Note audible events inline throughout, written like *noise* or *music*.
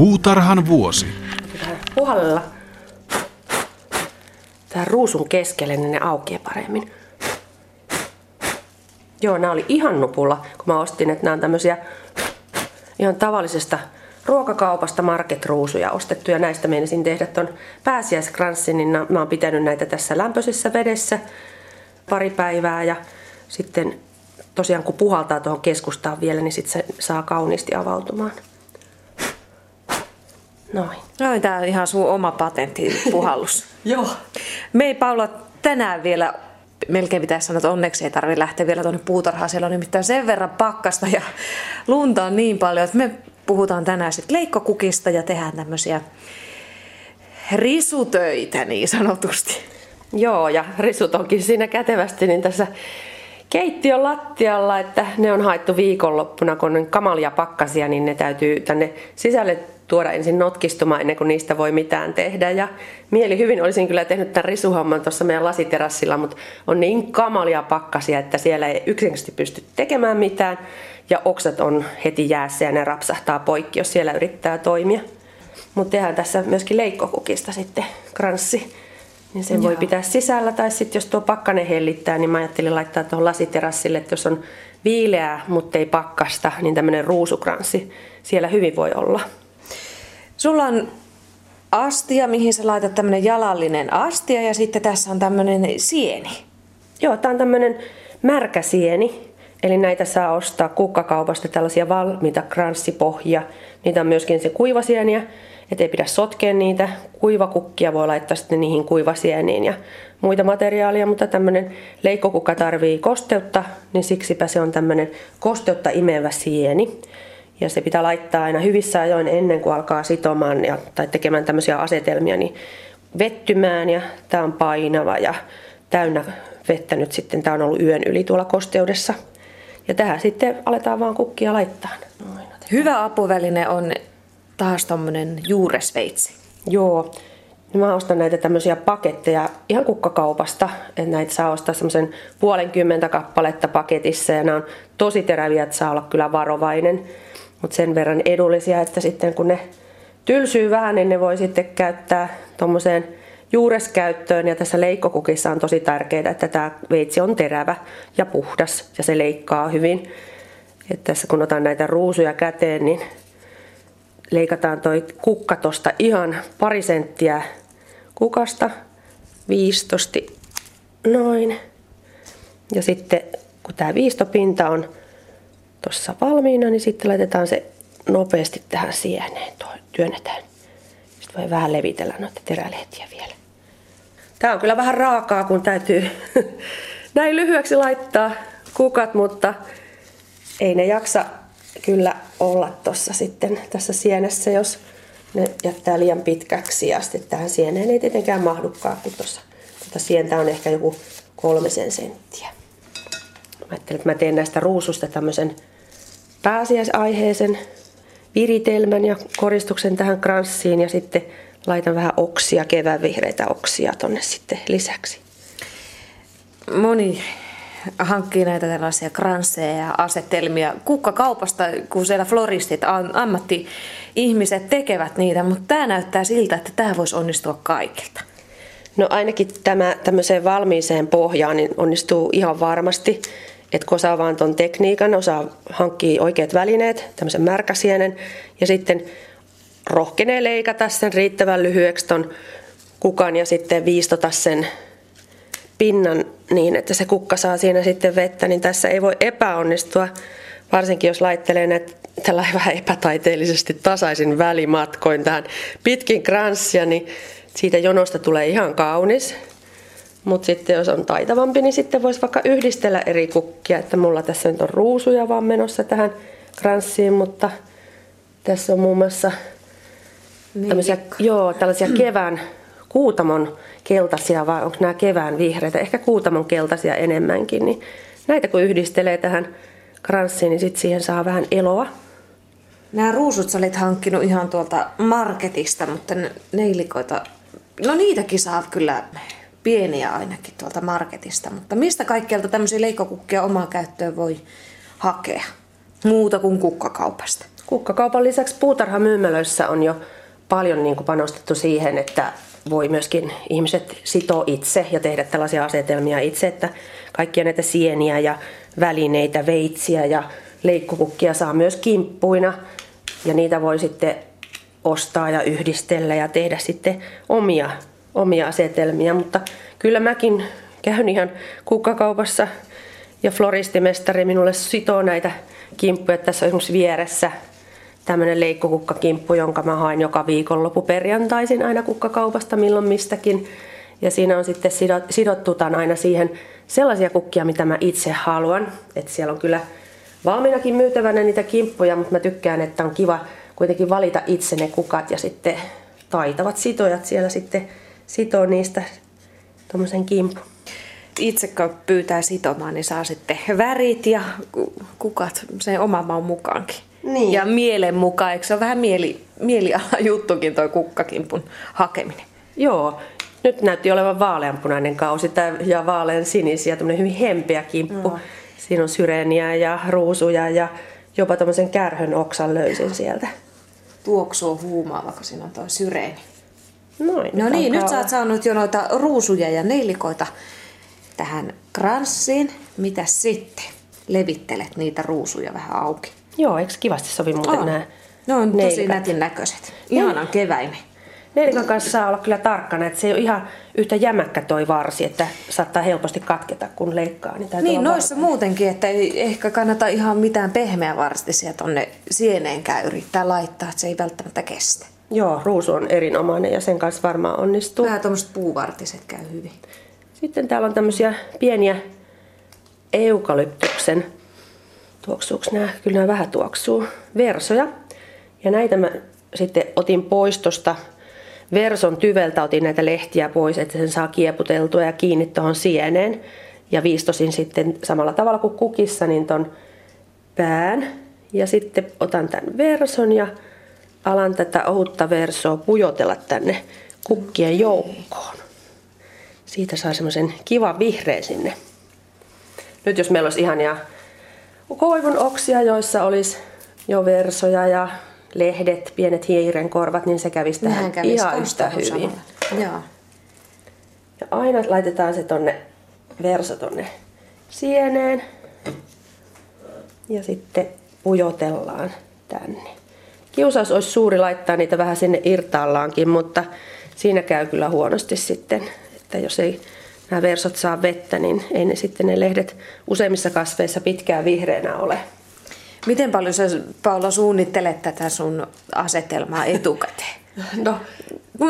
Puutarhan vuosi. Puhallella tähän ruusun keskelle, niin ne aukeaa paremmin. Joo, nämä oli ihan nupulla, kun mä ostin, että nämä on tämmöisiä ihan tavallisesta ruokakaupasta marketruusuja ostettu ja näistä menisin tehdä ton pääsiäiskranssin, niin mä oon pitänyt näitä tässä lämpöisessä vedessä pari päivää ja sitten tosiaan kun puhaltaa tuohon keskustaan vielä, niin sitten se saa kauniisti avautumaan. Noin. Noin, tää on ihan sun oma patentti puhallus. *laughs* Joo. Me ei Paula tänään vielä melkein pitäisi sanoa, että onneksi ei tarvitse lähteä vielä tuonne puutarhaan. Siellä on nimittäin sen verran pakkasta ja *laughs* lunta on niin paljon, että me puhutaan tänään sitten leikkokukista ja tehdään tämmöisiä risutöitä niin sanotusti. Joo, ja risut onkin siinä kätevästi niin tässä keittiön lattialla, että ne on haettu viikonloppuna, kun on kamalia pakkasia, niin ne täytyy tänne sisälle tuoda ensin notkistumaan ennen kuin niistä voi mitään tehdä. Ja mieli hyvin olisin kyllä tehnyt tämän risuhomman tuossa meidän lasiterassilla, mutta on niin kamalia pakkasia, että siellä ei yksinkertaisesti pysty tekemään mitään. Ja oksat on heti jäässä ja ne rapsahtaa poikki, jos siellä yrittää toimia. Mutta tehdään tässä myöskin leikkokukista sitten kranssi. Niin sen Joo. voi pitää sisällä tai sitten jos tuo pakkanen hellittää, niin mä ajattelin laittaa tuohon lasiterassille, että jos on viileää, mutta ei pakkasta, niin tämmöinen ruusukranssi siellä hyvin voi olla. Sulla on astia, mihin sä laitat tämmönen jalallinen astia ja sitten tässä on tämmönen sieni. Joo, tää on tämmönen märkä sieni. Eli näitä saa ostaa kukkakaupasta tällaisia valmiita kranssipohjia. Niitä on myöskin se kuivasieniä, ettei pidä sotkea niitä. Kuivakukkia voi laittaa sitten niihin kuivasieniin ja muita materiaalia, mutta tämmöinen leikkokukka tarvii kosteutta, niin siksipä se on tämmöinen kosteutta imevä sieni. Ja se pitää laittaa aina hyvissä ajoin ennen kuin alkaa sitomaan ja, tai tekemään tämmöisiä asetelmia, niin vettymään ja tämä on painava ja täynnä vettä nyt sitten. Tämä on ollut yön yli tuolla kosteudessa. Ja tähän sitten aletaan vaan kukkia laittaa. Noin, Hyvä apuväline on taas tommonen juuresveitsi. Joo. Mä ostan näitä tämmöisiä paketteja ihan kukkakaupasta, että näitä saa ostaa semmoisen puolenkymmentä kappaletta paketissa ja nämä on tosi teräviä, että saa olla kyllä varovainen mutta sen verran edullisia, että sitten kun ne tylsyy vähän, niin ne voi sitten käyttää tuommoiseen juureskäyttöön ja tässä leikkokukissa on tosi tärkeää, että tämä veitsi on terävä ja puhdas ja se leikkaa hyvin. Et tässä kun otan näitä ruusuja käteen, niin leikataan toi kukka tosta ihan pari senttiä kukasta, viistosti noin. Ja sitten kun tämä viistopinta on tuossa valmiina, niin sitten laitetaan se nopeasti tähän sieneen, työnnetään. Sitten voi vähän levitellä noita terälehtiä vielä. Tämä on kyllä vähän raakaa, kun täytyy *laughs* näin lyhyeksi laittaa kukat, mutta ei ne jaksa kyllä olla tuossa sitten tässä sienessä, jos ne jättää liian pitkäksi ja sitten tähän sieneen ei tietenkään mahdukaan, kun tuossa tuota sientä on ehkä joku kolmisen senttiä. Mä ajattelin, että mä teen näistä ruususta tämmöisen pääsiäisaiheisen viritelmän ja koristuksen tähän kranssiin ja sitten laitan vähän oksia, vihreitä oksia tonne sitten lisäksi. Moni hankkii näitä tällaisia kransseja ja asetelmia kukkakaupasta, kun siellä floristit, ammatti-ihmiset tekevät niitä, mutta tämä näyttää siltä, että tämä voisi onnistua kaikilta. No ainakin tämä tämmöiseen valmiiseen pohjaan niin onnistuu ihan varmasti että kun osaa vaan ton tekniikan, osaa hankkia oikeat välineet, tämmöisen märkäsienen, ja sitten rohkenee leikata sen riittävän lyhyeksi ton kukan ja sitten viistota sen pinnan niin, että se kukka saa siinä sitten vettä, niin tässä ei voi epäonnistua, varsinkin jos laittelee näitä tällä vähän epätaiteellisesti tasaisin välimatkoin tähän pitkin kranssia, niin siitä jonosta tulee ihan kaunis. Mutta sitten jos on taitavampi, niin sitten voisi vaikka yhdistellä eri kukkia. Että mulla tässä nyt on ruusuja vaan menossa tähän kranssiin, mutta tässä on muun muassa tämmöisiä, joo, tällaisia *clears throat* kevään kuutamon keltaisia vai onko nämä kevään vihreitä, ehkä kuutamon keltaisia enemmänkin. Niin näitä kun yhdistelee tähän kranssiin, niin sitten siihen saa vähän eloa. Nämä ruusut sä olit hankkinut ihan tuolta marketista, mutta neilikoita, no niitäkin saa kyllä pieniä ainakin tuolta marketista, mutta mistä kaikkialta tämmöisiä leikkokukkia omaa käyttöön voi hakea? Muuta kuin kukkakaupasta. Kukkakaupan lisäksi puutarhamyymälöissä on jo paljon niin kuin panostettu siihen, että voi myöskin ihmiset sitoa itse ja tehdä tällaisia asetelmia itse, että kaikkia näitä sieniä ja välineitä, veitsiä ja leikkukukkia saa myös kimppuina ja niitä voi sitten ostaa ja yhdistellä ja tehdä sitten omia, omia asetelmia, mutta kyllä mäkin käyn ihan kukkakaupassa ja floristimestari minulle sitoo näitä kimppuja. Tässä on esimerkiksi vieressä tämmöinen leikkokukkakimppu, jonka mä haen joka viikonloppu perjantaisin aina kukkakaupasta milloin mistäkin. Ja siinä on sitten sidottu aina siihen sellaisia kukkia, mitä mä itse haluan. Että siellä on kyllä valmiinakin myytävänä niitä kimppuja, mutta mä tykkään, että on kiva kuitenkin valita itse ne kukat ja sitten taitavat sitojat siellä sitten sitoo niistä tuommoisen kimpun. Itse kun pyytää sitomaan, niin saa sitten värit ja kukat sen oman maun mukaankin. Niin. Ja mielen mukaan, eikö se ole vähän mieli, mieliala juttukin toi kukkakimpun hakeminen? Joo, nyt näytti olevan vaaleanpunainen kausi ja vaalean sinisiä, tämmöinen hyvin hempeä kimppu. No. Siinä on syreeniä ja ruusuja ja jopa tämmöisen kärhön oksan löysin sieltä. Tuoksuu huumaava, kun siinä on tuo syreeni. Noin, no niin, nyt sä oot saanut jo noita ruusuja ja neilikoita tähän kranssiin. Mitä sitten? Levittelet niitä ruusuja vähän auki. Joo, eikö kivasti sovi muuten oh. nämä Ne on neilikat. tosi nätin näköiset. Ihanan keväinen. Neilikan kanssa saa olla kyllä tarkkana, että se ei ole ihan yhtä jämäkkä toi varsi, että saattaa helposti katketa kun leikkaa. Niin, niin noissa varma. muutenkin, että ei ehkä kannata ihan mitään pehmeä varstisia tonne sieneen käy yrittää laittaa, että se ei välttämättä kestä. Joo, ruusu on erinomainen ja sen kanssa varmaan onnistuu. Vähän tuommoiset puuvartiset käy hyvin. Sitten täällä on tämmöisiä pieniä eukalyptuksen, tuoksuuko nämä? Kyllä nämä vähän tuoksuu, versoja. Ja näitä mä sitten otin pois tuosta verson tyveltä, otin näitä lehtiä pois, että sen saa kieputeltua ja kiinni tuohon sieneen. Ja viistosin sitten samalla tavalla kuin kukissa, niin ton pään. Ja sitten otan tämän verson ja alan tätä ohutta versoa pujotella tänne kukkien joukkoon. Siitä saa semmoisen kivan vihreän sinne. Nyt jos meillä olisi ihania koivun oksia, joissa olisi jo versoja ja lehdet, pienet hiirenkorvat, niin se kävisi tähän kävisi ihan yhtä hyvin. Joo. Ja aina laitetaan se tonne verso tonne sieneen ja sitten pujotellaan tänne. Kiusaus olisi suuri laittaa niitä vähän sinne irtaallaankin, mutta siinä käy kyllä huonosti sitten, että jos ei nämä versot saa vettä, niin ei ne sitten ne lehdet useimmissa kasveissa pitkään vihreänä ole. Miten paljon sä Paula suunnittelet tätä sun asetelmaa etukäteen? *laughs* No,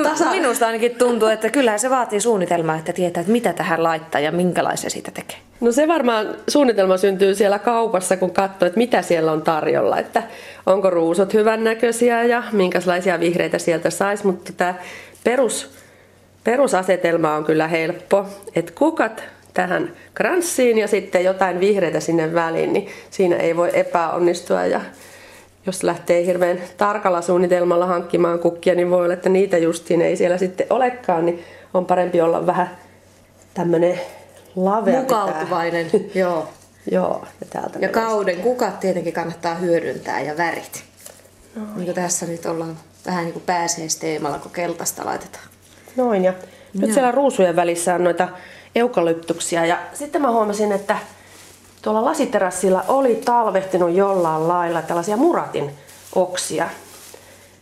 Tasa. Minusta ainakin tuntuu, että kyllä se vaatii suunnitelmaa, että tietää, että mitä tähän laittaa ja minkälaisia siitä tekee. No se varmaan suunnitelma syntyy siellä kaupassa, kun katsoo, että mitä siellä on tarjolla. Että onko ruusut hyvännäköisiä ja minkälaisia vihreitä sieltä saisi. Mutta tämä perus, perusasetelma on kyllä helppo. Että kukat tähän kranssiin ja sitten jotain vihreitä sinne väliin, niin siinä ei voi epäonnistua. Ja jos lähtee hirveän tarkalla suunnitelmalla hankkimaan kukkia, niin voi olla, että niitä justiin ei siellä sitten olekaan, niin on parempi olla vähän tämmöinen lavea. Mukautuvainen, *laughs* joo. joo, ja täältä Ja kauden kukat tietenkin kannattaa hyödyntää ja värit. Noin. Niin kuin tässä nyt ollaan vähän niin kuin pääseisteemalla, kun keltaista laitetaan. Noin, ja nyt joo. siellä ruusujen välissä on noita eukalyptuksia. Ja sitten mä huomasin, että tuolla lasiterassilla oli talvehtinut jollain lailla tällaisia muratin oksia.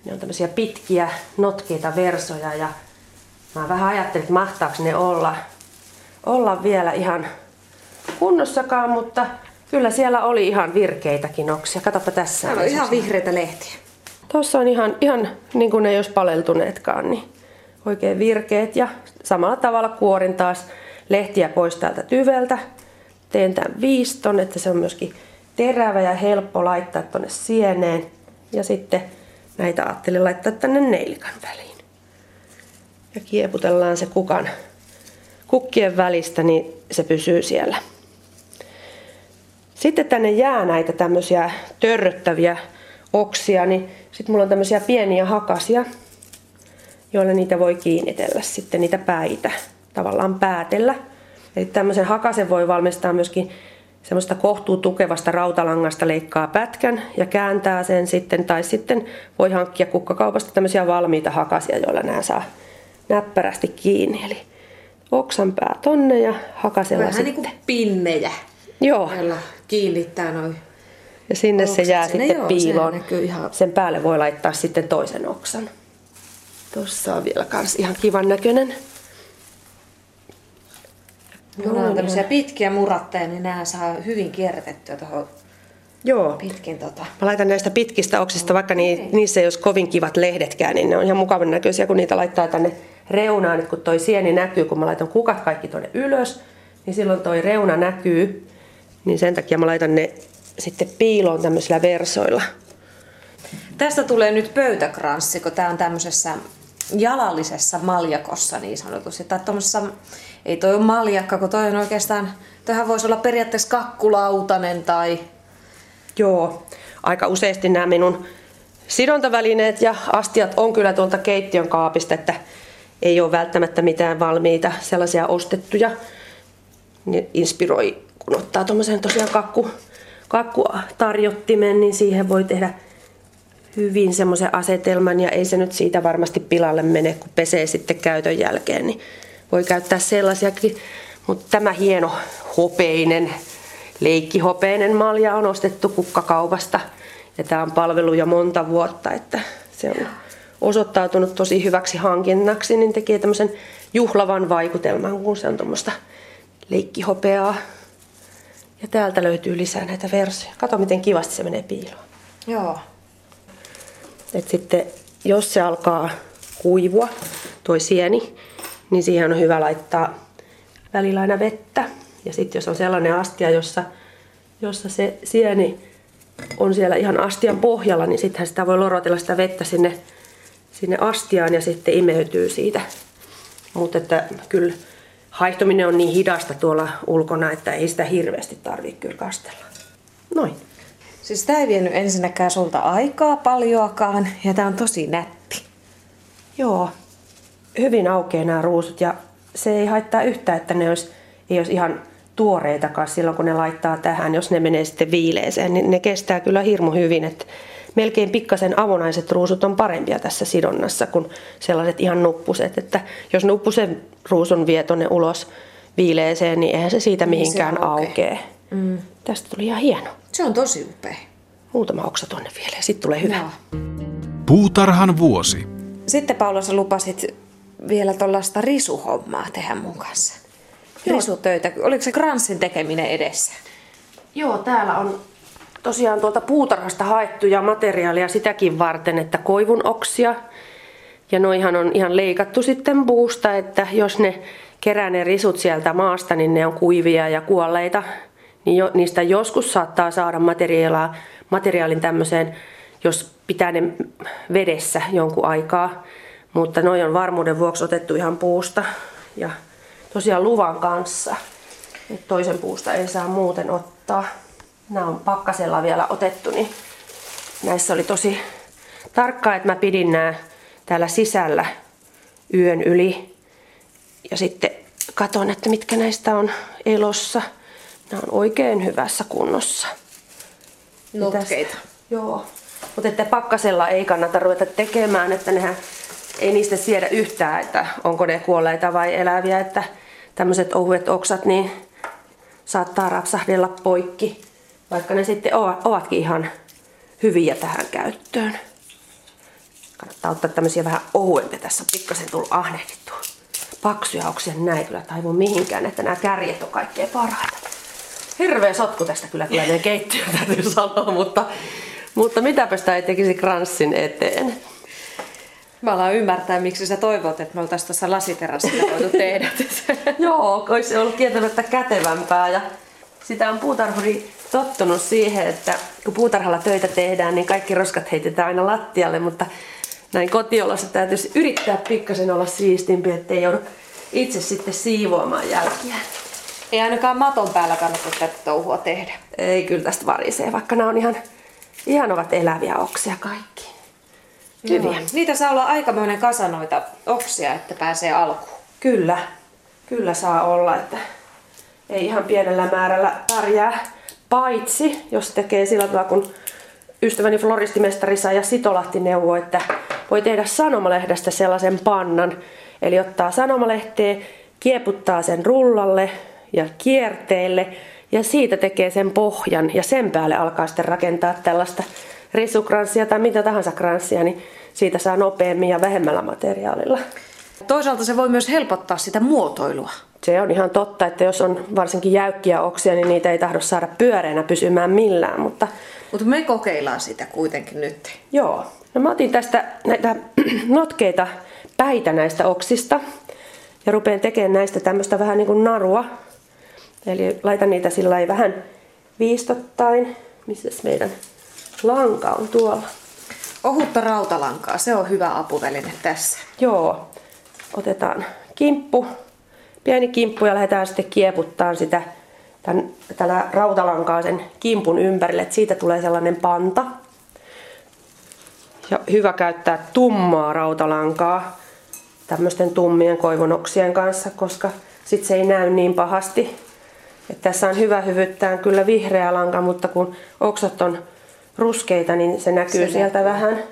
Ne on tämmöisiä pitkiä, notkeita versoja ja mä vähän ajattelin, että mahtaako ne olla, olla vielä ihan kunnossakaan, mutta kyllä siellä oli ihan virkeitäkin oksia. Katsopa tässä. Täällä on ihan vihreitä lehtiä. Tuossa on ihan, ihan niin kuin ne ei olisi paleltuneetkaan, niin oikein virkeet ja samalla tavalla kuorin taas lehtiä pois täältä tyveltä. Teen tämän viiston, että se on myöskin terävä ja helppo laittaa tuonne sieneen. Ja sitten näitä ajattelin laittaa tänne neilikan väliin. Ja kieputellaan se kukan kukkien välistä, niin se pysyy siellä. Sitten tänne jää näitä tämmöisiä törröttäviä oksia, niin sitten mulla on tämmöisiä pieniä hakasia, joilla niitä voi kiinnitellä sitten niitä päitä tavallaan päätellä. Eli tämmöisen hakasen voi valmistaa myöskin semmoista kohtuu tukevasta rautalangasta leikkaa pätkän ja kääntää sen sitten, tai sitten voi hankkia kukkakaupasta tämmöisiä valmiita hakasia, joilla nämä saa näppärästi kiinni. Eli oksan pää tonne ja hakasella Vähän sitten. niin kuin pinnejä, Joo, jolla kiinnittää noin. ja sinne se jää sinne. sitten Joo, piiloon. ihan- Sen päälle voi laittaa sitten toisen oksan. Tuossa on vielä kans ihan kivan näköinen. Kun on tämmöisiä pitkiä muratteja, niin nämä saa hyvin kierrätettyä tuohon Joo. pitkin tota. Mä laitan näistä pitkistä oksista, vaikka ni, niissä ei olisi kovin kivat lehdetkään, niin ne on ihan mukavan näköisiä, kun niitä laittaa tänne reunaan. Nyt kun toi sieni näkyy, kun mä laitan kukat kaikki tuonne ylös, niin silloin toi reuna näkyy. Niin sen takia mä laitan ne sitten piiloon tämmöisillä versoilla. Tästä tulee nyt pöytäkranssi, kun tämä on tämmöisessä jalallisessa maljakossa niin sanotusti. Tai tommosessa, ei toi ole maljakka, kun toi on oikeastaan, toihan voisi olla periaatteessa kakkulautanen tai Joo, aika useasti nämä minun sidontavälineet ja astiat on kyllä tuolta keittiön kaapista, että ei ole välttämättä mitään valmiita sellaisia ostettuja. Ne inspiroi, kun ottaa tuommoisen tosiaan kakku, kakkutarjottimen, niin siihen voi tehdä hyvin semmoisen asetelman ja ei se nyt siitä varmasti pilalle mene, kun pesee sitten käytön jälkeen, niin voi käyttää sellaisiakin. Mutta tämä hieno hopeinen, leikkihopeinen malja on ostettu kukkakaupasta ja tämä on palvelu jo monta vuotta, että se on osoittautunut tosi hyväksi hankinnaksi, niin tekee tämmöisen juhlavan vaikutelman, kun se on tuommoista leikkihopeaa. Ja täältä löytyy lisää näitä versoja. Kato, miten kivasti se menee piiloon. joo. Et sitten jos se alkaa kuivua, toi sieni, niin siihen on hyvä laittaa välillä aina vettä. Ja sitten jos on sellainen astia, jossa, jossa se sieni on siellä ihan astian pohjalla, niin sittenhän sitä voi lorotella sitä vettä sinne, sinne astiaan ja sitten imeytyy siitä. Mutta että kyllä haihtuminen on niin hidasta tuolla ulkona, että ei sitä hirveästi tarvitse kyllä kastella. Noin. Siis tämä ei vienyt ensinnäkään sulta aikaa paljoakaan ja tämä on tosi nätti. Joo, hyvin aukeaa nämä ruusut ja se ei haittaa yhtään, että ne olisi, ei olisi ihan tuoreitakaan silloin, kun ne laittaa tähän. Jos ne menee sitten viileeseen, niin ne kestää kyllä hirmu hyvin. Että melkein pikkasen avonaiset ruusut on parempia tässä sidonnassa kuin sellaiset ihan nuppuset. Että jos nuppusen ruusun vie tuonne ulos viileeseen, niin eihän se siitä mihinkään se aukee. aukee. Mm. Tästä tuli ihan hieno. Se on tosi upea. Muutama oksa tonne vielä ja sitten tulee hyvä. Joo. Puutarhan vuosi. Sitten Paula, sä lupasit vielä tuollaista risuhommaa tehdä mun kanssa. Risutöitä. Oliko se kranssin tekeminen edessä? Joo, täällä on tosiaan tuolta puutarhasta haettuja materiaalia sitäkin varten, että koivun oksia. Ja noihan on ihan leikattu sitten puusta, että jos ne kerää ne risut sieltä maasta, niin ne on kuivia ja kuolleita. Niin jo, niistä joskus saattaa saada materiaalia, materiaalin tämmöiseen, jos pitää ne vedessä jonkun aikaa. Mutta noi on varmuuden vuoksi otettu ihan puusta. Ja tosiaan luvan kanssa. Et toisen puusta ei saa muuten ottaa. Nämä on pakkasella vielä otettu, niin näissä oli tosi tarkkaa, että mä pidin nämä täällä sisällä yön yli. Ja sitten katon, että mitkä näistä on elossa. Nämä on oikein hyvässä kunnossa. Notkeita. tästä- Joo. Mutta että pakkasella ei kannata ruveta tekemään, että nehän ei niistä siedä yhtään, että onko ne kuolleita vai eläviä, että tämmöiset ohuet oksat niin saattaa rapsahdella poikki, vaikka ne sitten ovat- ovatkin ihan hyviä tähän käyttöön. Kannattaa ottaa tämmöisiä vähän ohuempia. Tässä on pikkasen tullut ahnehdittua. Paksuja oksia näin kyllä taivu mihinkään, että nämä kärjet on kaikkein parhaita. Hirveä sotku tästä kyllä kyllä meidän keittiöön täytyy sanoa, mutta, mutta mitäpä sitä ei tekisi kranssin eteen. Mä alan ymmärtää, miksi sä toivot, että me oltaisiin tuossa lasiterassilla voitu tehdä. *laughs* Joo, olisi ollut kieltämättä kätevämpää ja sitä on puutarhuri tottunut siihen, että kun puutarhalla töitä tehdään, niin kaikki roskat heitetään aina lattialle, mutta näin kotiolossa täytyisi yrittää pikkasen olla siistimpi, ettei joudu itse sitten siivoamaan jälkiä. Ei ainakaan maton päällä kannata tätä touhua tehdä. Ei kyllä tästä varisee, vaikka nämä on ihan, ihan ovat eläviä oksia kaikki. Hyviä. Joo. Niitä saa olla aikamoinen kasa noita oksia, että pääsee alkuun. Kyllä, kyllä saa olla, että ei ihan pienellä määrällä pärjää. Paitsi, jos tekee sillä tavalla, kun ystäväni floristimestari ja Sitolahti neuvo, että voi tehdä sanomalehdestä sellaisen pannan. Eli ottaa sanomalehteen, kieputtaa sen rullalle ja kierteelle ja siitä tekee sen pohjan ja sen päälle alkaa sitten rakentaa tällaista risukranssia tai mitä tahansa kranssia, niin siitä saa nopeammin ja vähemmällä materiaalilla. Toisaalta se voi myös helpottaa sitä muotoilua. Se on ihan totta, että jos on varsinkin jäykkiä oksia, niin niitä ei tahdo saada pyöreänä pysymään millään. Mutta, mutta me kokeillaan sitä kuitenkin nyt. Joo. No mä otin tästä näitä *clears throat* notkeita päitä näistä oksista ja rupean tekemään näistä tämmöistä vähän niin kuin narua. Eli laitan niitä sillä vähän viistottain. Missä meidän lanka on tuolla? Ohutta rautalankaa, se on hyvä apuväline tässä. Joo. Otetaan kimppu, pieni kimppu ja lähdetään sitten kieputtaa sitä tämän, tällä rautalankaa sen kimpun ympärille, että siitä tulee sellainen panta. Ja hyvä käyttää tummaa rautalankaa tämmöisten tummien koivunoksien kanssa, koska sitten se ei näy niin pahasti. Et tässä on hyvä hyvyttää kyllä vihreä lanka, mutta kun oksat on ruskeita, niin se näkyy se sieltä näkyy. vähän.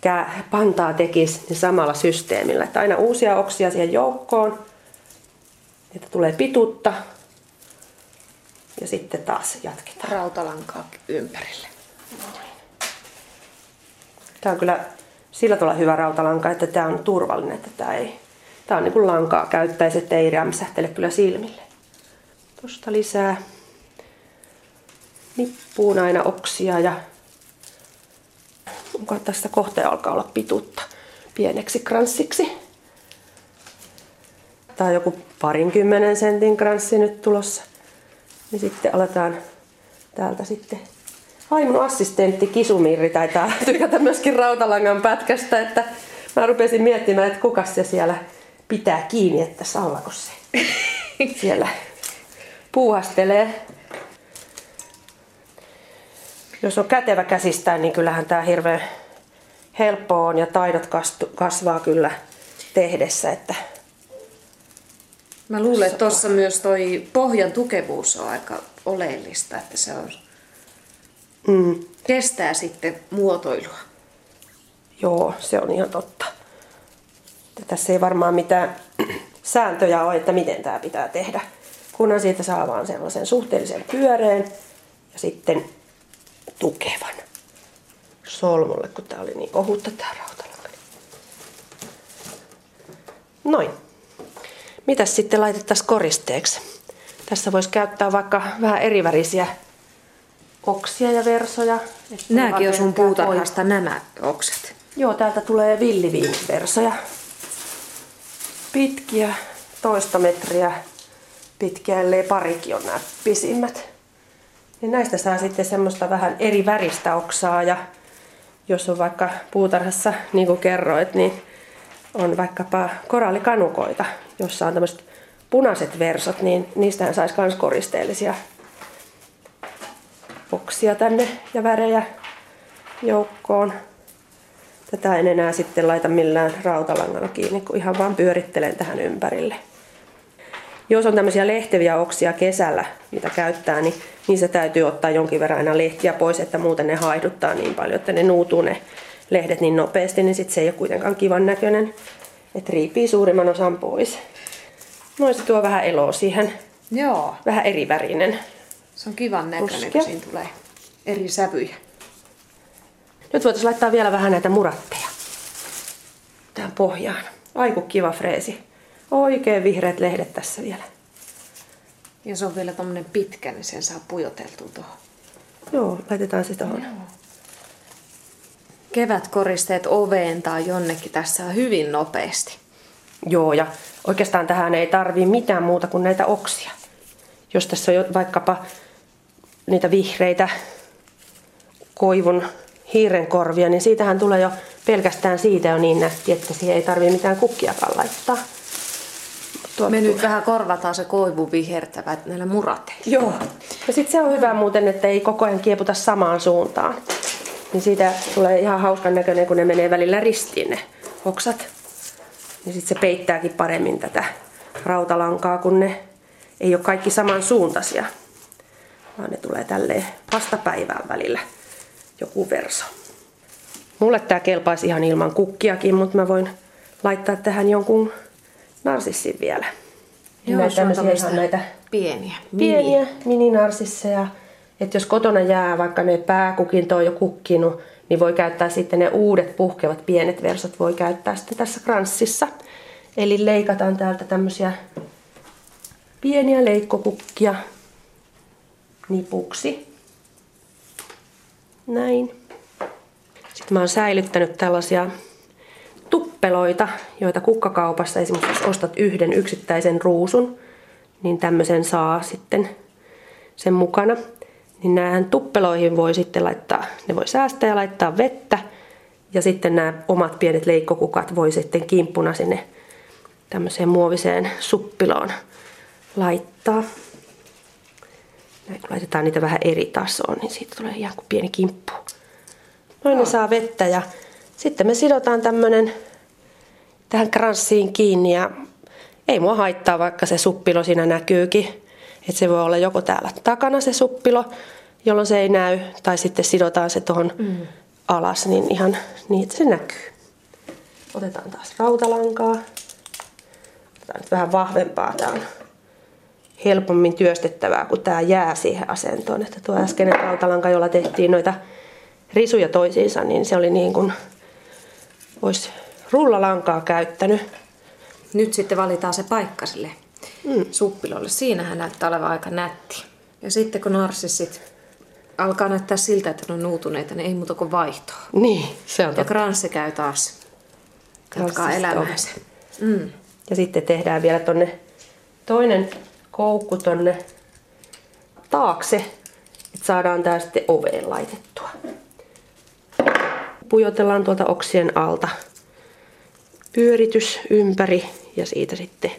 Kää pantaa tekisi niin samalla systeemillä. Että aina uusia oksia siihen joukkoon, että tulee pituutta ja sitten taas jatketaan. Rautalankaa ympärille. Tämä on kyllä sillä tavalla hyvä rautalanka, että tämä on turvallinen, että tämä ei, tämä on niin kuin lankaa käyttäisi, että ei rämsähtele kyllä silmille. Tuosta lisää nippuun aina oksia ja onko tästä kohta alkaa olla pituutta pieneksi kranssiksi. Tämä on joku parinkymmenen sentin kranssi nyt tulossa. Niin sitten aletaan täältä sitten Ai mun assistentti Kisumirri taitaa *laughs* tykätä myöskin rautalangan pätkästä, että mä rupesin miettimään, että kuka se siellä pitää kiinni, että sallako se *laughs* siellä puuhastelee. Jos on kätevä käsistään, niin kyllähän tämä hirveän helppo on ja taidot kasvaa kyllä tehdessä. Että Mä luulen, että tuossa myös toi pohjan tukevuus on aika oleellista, että se on mm. kestää sitten muotoilua. Joo, se on ihan totta. Tässä ei varmaan mitään *clears throat* sääntöjä ole, että miten tämä pitää tehdä. Kunhan siitä saa vaan sellaisen suhteellisen pyöreen ja sitten tukevan solmulle, kun tämä oli niin ohutta tämä rautalanka. Noin. Mitäs sitten laitettaisiin koristeeksi? Tässä voisi käyttää vaikka vähän erivärisiä oksia ja versoja. Nämäkin on sun puutarhasta nämä oksat. Joo, täältä tulee villiviiniversoja. Pitkiä, toista metriä pitkiä, ellei parikin on nämä pisimmät. Ja näistä saa sitten semmoista vähän eri väristä oksaa ja jos on vaikka puutarhassa, niin kuin kerroit, niin on vaikkapa korallikanukoita, jossa on tämmöiset punaiset versot, niin niistähän saisi myös koristeellisia oksia tänne ja värejä joukkoon. Tätä en enää sitten laita millään rautalangalla kiinni, kun ihan vaan pyörittelen tähän ympärille. Jos on tämmöisiä lehteviä oksia kesällä, mitä käyttää, niin niissä täytyy ottaa jonkin verran aina lehtiä pois, että muuten ne haiduttaa niin paljon, että ne nuutuu ne lehdet niin nopeasti, niin sitten se ei ole kuitenkaan kivan näköinen. Että riipii suurimman osan pois. Noin se tuo vähän eloa siihen. Joo. Vähän eri värinen. Se on kivan näköinen, kun siinä tulee eri sävyjä. Nyt voitaisiin laittaa vielä vähän näitä muratteja tähän pohjaan. Aiku kiva freesi. Oikein vihreät lehdet tässä vielä. Ja se on vielä tommonen pitkä, niin sen saa pujoteltua tuohon. Joo, laitetaan se tuohon. Kevätkoristeet oveen tai jonnekin tässä on hyvin nopeasti. Joo, ja oikeastaan tähän ei tarvii mitään muuta kuin näitä oksia. Jos tässä on vaikkapa niitä vihreitä koivun hiirenkorvia, niin siitähän tulee jo pelkästään siitä jo niin nätti, että siihen ei tarvitse mitään kukkiakaan laittaa. Tuo Me nyt vähän korvataan se koivu vihertävä näillä murateilla. Joo. Ja sitten se on hyvä muuten, että ei koko ajan kieputa samaan suuntaan. Niin siitä tulee ihan hauskan näköinen, kun ne menee välillä ristiin ne oksat. Niin sitten se peittääkin paremmin tätä rautalankaa, kun ne ei ole kaikki samansuuntaisia. vaan ne tulee tälleen vastapäivään välillä joku verso. Mulle tää kelpaisi ihan ilman kukkiakin, mutta mä voin laittaa tähän jonkun narsissin vielä. Joo, näitä se on tämmöisiä ihan näitä pieniä. pieniä mininarsisseja. Että jos kotona jää vaikka ne pääkukinto on jo kukkinut, niin voi käyttää sitten ne uudet puhkevat pienet versot, voi käyttää sitten tässä kranssissa. Eli leikataan täältä tämmöisiä pieniä leikkokukkia nipuksi. Näin. Sitten mä oon säilyttänyt tällaisia tuppeloita, joita kukkakaupassa esimerkiksi jos ostat yhden yksittäisen ruusun, niin tämmöisen saa sitten sen mukana. Niin näähän tuppeloihin voi sitten laittaa, ne voi säästää ja laittaa vettä. Ja sitten nämä omat pienet leikkokukat voi sitten kimppuna sinne tämmöiseen muoviseen suppiloon laittaa. Näin, kun laitetaan niitä vähän eri tasoon, niin siitä tulee ihan kuin pieni kimppu. Noin ne saa vettä ja sitten me sidotaan tämmönen tähän kranssiin kiinni ja ei mua haittaa, vaikka se suppilo siinä näkyykin. Että se voi olla joko täällä takana se suppilo, jolloin se ei näy, tai sitten sidotaan se tuohon mm. alas, niin ihan niin, että se näkyy. Otetaan taas rautalankaa. Otetaan nyt vähän vahvempaa. Tämä on helpommin työstettävää, kun tämä jää siihen asentoon. Että tuo äskeinen rautalanka, jolla tehtiin noita risuja toisiinsa, niin se oli niin kuin olisi rullalankaa käyttänyt. Nyt sitten valitaan se paikka sille mm. suppilolle. Siinähän näyttää olevan aika nätti. Ja sitten kun narsissit alkaa näyttää siltä, että ne on nuutuneita, niin ei muuta kuin vaihtoa. Niin, se on Ja totta. kranssi käy taas. Jatkaa elämäänsä. Mm. Ja sitten tehdään vielä tonne toinen koukku tonne taakse, että saadaan tää sitten oveen laitettua. Pujotellaan tuolta oksien alta pyöritys ympäri ja siitä sitten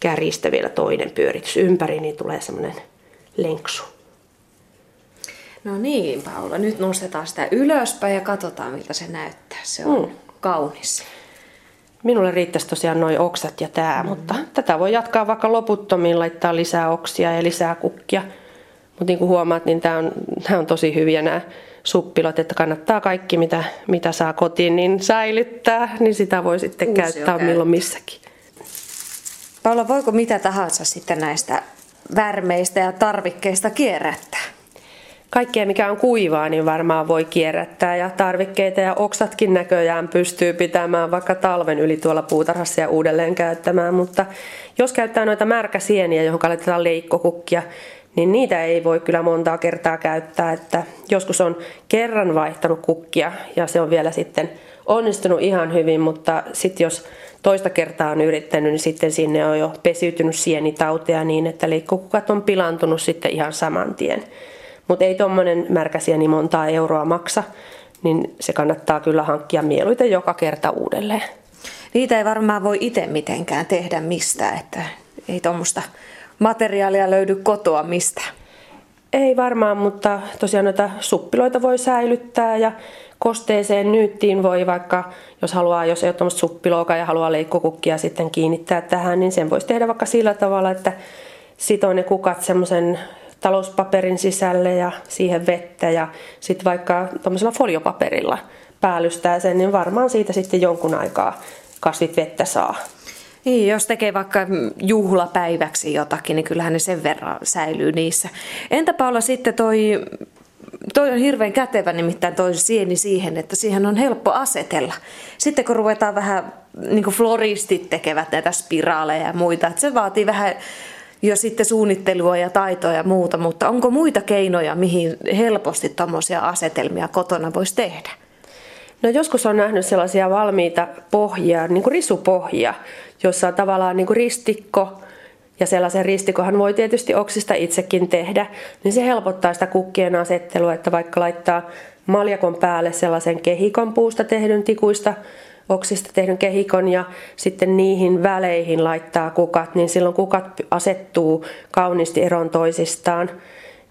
kärjistä vielä toinen pyöritys ympäri, niin tulee semmoinen lenksu. No niin, Paula. Nyt nostetaan sitä ylöspäin ja katsotaan, miltä se näyttää. Se on Mm. kaunis. Minulle riittäisi tosiaan noin oksat ja tämä, mm-hmm. mutta tätä voi jatkaa vaikka loputtomiin, laittaa lisää oksia ja lisää kukkia. Mutta niin kuin huomaat, niin tämä on, tää on tosi hyviä nämä suppilot, että kannattaa kaikki, mitä, mitä saa kotiin, niin säilyttää, niin sitä voi sitten Uusio käyttää käyttää. milloin missäkin. Paula, voiko mitä tahansa sitten näistä värmeistä ja tarvikkeista kierrättää? Kaikkea, mikä on kuivaa, niin varmaan voi kierrättää ja tarvikkeita ja oksatkin näköjään pystyy pitämään vaikka talven yli tuolla puutarhassa ja uudelleen käyttämään, mutta jos käyttää noita märkäsieniä, johon laitetaan leikkokukkia, niin niitä ei voi kyllä montaa kertaa käyttää, että joskus on kerran vaihtanut kukkia ja se on vielä sitten onnistunut ihan hyvin, mutta sitten jos toista kertaa on yrittänyt, niin sitten sinne on jo pesiytynyt sienitauteja niin, että leikkokukat on pilantunut sitten ihan saman tien. Mutta ei tuommoinen märkäsieni montaa euroa maksa, niin se kannattaa kyllä hankkia mieluiten joka kerta uudelleen. Niitä ei varmaan voi itse mitenkään tehdä mistään, että ei tuommoista materiaalia löydy kotoa mistään. Ei varmaan, mutta tosiaan noita suppiloita voi säilyttää ja kosteeseen nyyttiin voi vaikka, jos haluaa, jos ei ole tuommoista ja haluaa leikkokukkia sitten kiinnittää tähän, niin sen voisi tehdä vaikka sillä tavalla, että sitoo ne kukat semmoisen talouspaperin sisälle ja siihen vettä ja sitten vaikka tuommoisella foliopaperilla päällystää sen, niin varmaan siitä sitten jonkun aikaa kasvit vettä saa. Niin, jos tekee vaikka juhlapäiväksi jotakin, niin kyllähän ne sen verran säilyy niissä. Entä Paula sitten toi, toi on hirveän kätevä nimittäin toi sieni siihen, että siihen on helppo asetella. Sitten kun ruvetaan vähän, niin kuin floristit tekevät näitä spiraaleja ja muita, että se vaatii vähän jo sitten suunnittelua ja taitoa ja muuta, mutta onko muita keinoja, mihin helposti tuommoisia asetelmia kotona voisi tehdä? No joskus on nähnyt sellaisia valmiita pohjia, niin kuin risupohjia, jossa on tavallaan niin kuin ristikko, ja sellaisen ristikohan voi tietysti oksista itsekin tehdä, niin se helpottaa sitä kukkien asettelua, että vaikka laittaa maljakon päälle sellaisen kehikon puusta tehdyn tikuista, oksista tehdyn kehikon ja sitten niihin väleihin laittaa kukat, niin silloin kukat asettuu kauniisti eron toisistaan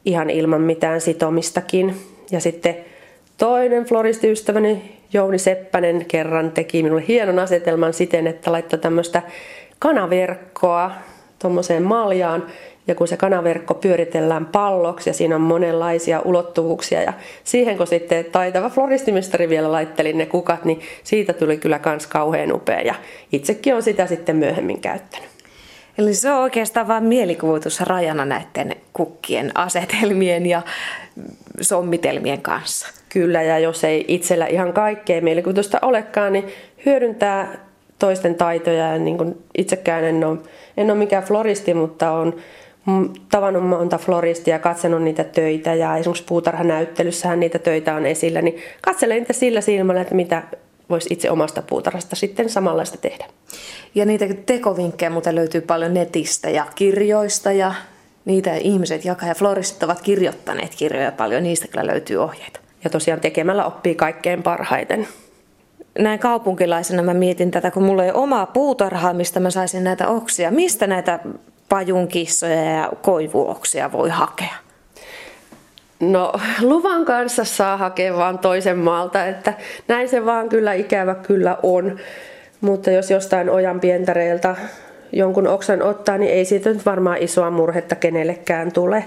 ihan ilman mitään sitomistakin. Ja sitten toinen floristiystäväni Jouni Seppänen kerran teki minulle hienon asetelman siten, että laittoi tämmöistä kanaverkkoa tuommoiseen maljaan Ja kun se kanaverkko pyöritellään palloksi ja siinä on monenlaisia ulottuvuuksia ja siihen kun sitten taitava floristimestari vielä laitteli ne kukat, niin siitä tuli kyllä kans kauhean upea ja itsekin on sitä sitten myöhemmin käyttänyt. Eli se on oikeastaan vain mielikuvitus rajana näiden kukkien asetelmien ja sommitelmien kanssa. Kyllä, ja jos ei itsellä ihan kaikkea mielikuvitusta olekaan, niin hyödyntää toisten taitoja. Ja niin kuin itsekään en ole, en ole mikään floristi, mutta olen tavannut monta floristia katsonut niitä töitä ja esimerkiksi puutarhanäyttelyssähän niitä töitä on esillä, niin katselen niitä sillä silmällä, että mitä voisi itse omasta puutarhasta sitten samanlaista tehdä. Ja niitä tekovinkkejä muuten löytyy paljon netistä ja kirjoista ja niitä ihmiset jakaa ja floristit ovat kirjoittaneet kirjoja paljon, niistä kyllä löytyy ohjeita. Ja tosiaan tekemällä oppii kaikkein parhaiten. Näin kaupunkilaisena mä mietin tätä, kun mulla ei omaa puutarhaa, mistä mä saisin näitä oksia. Mistä näitä pajunkissoja ja koivuoksia voi hakea? No luvan kanssa saa hakea vaan toisen maalta, että näin se vaan kyllä ikävä kyllä on. Mutta jos jostain ojan pientareilta jonkun oksan ottaa, niin ei siitä nyt varmaan isoa murhetta kenellekään tule.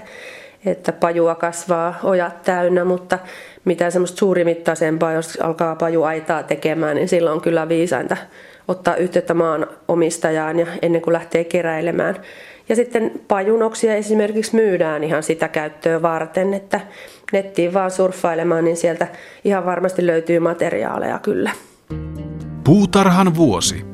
Että pajua kasvaa ojat täynnä, mutta mitään semmoista suurimittaisempaa, jos alkaa pajuaitaa tekemään, niin silloin on kyllä viisainta ottaa yhteyttä maan omistajaan ja ennen kuin lähtee keräilemään. Ja sitten pajunoksia esimerkiksi myydään ihan sitä käyttöä varten, että nettiin vaan surffailemaan, niin sieltä ihan varmasti löytyy materiaaleja kyllä. Puutarhan vuosi.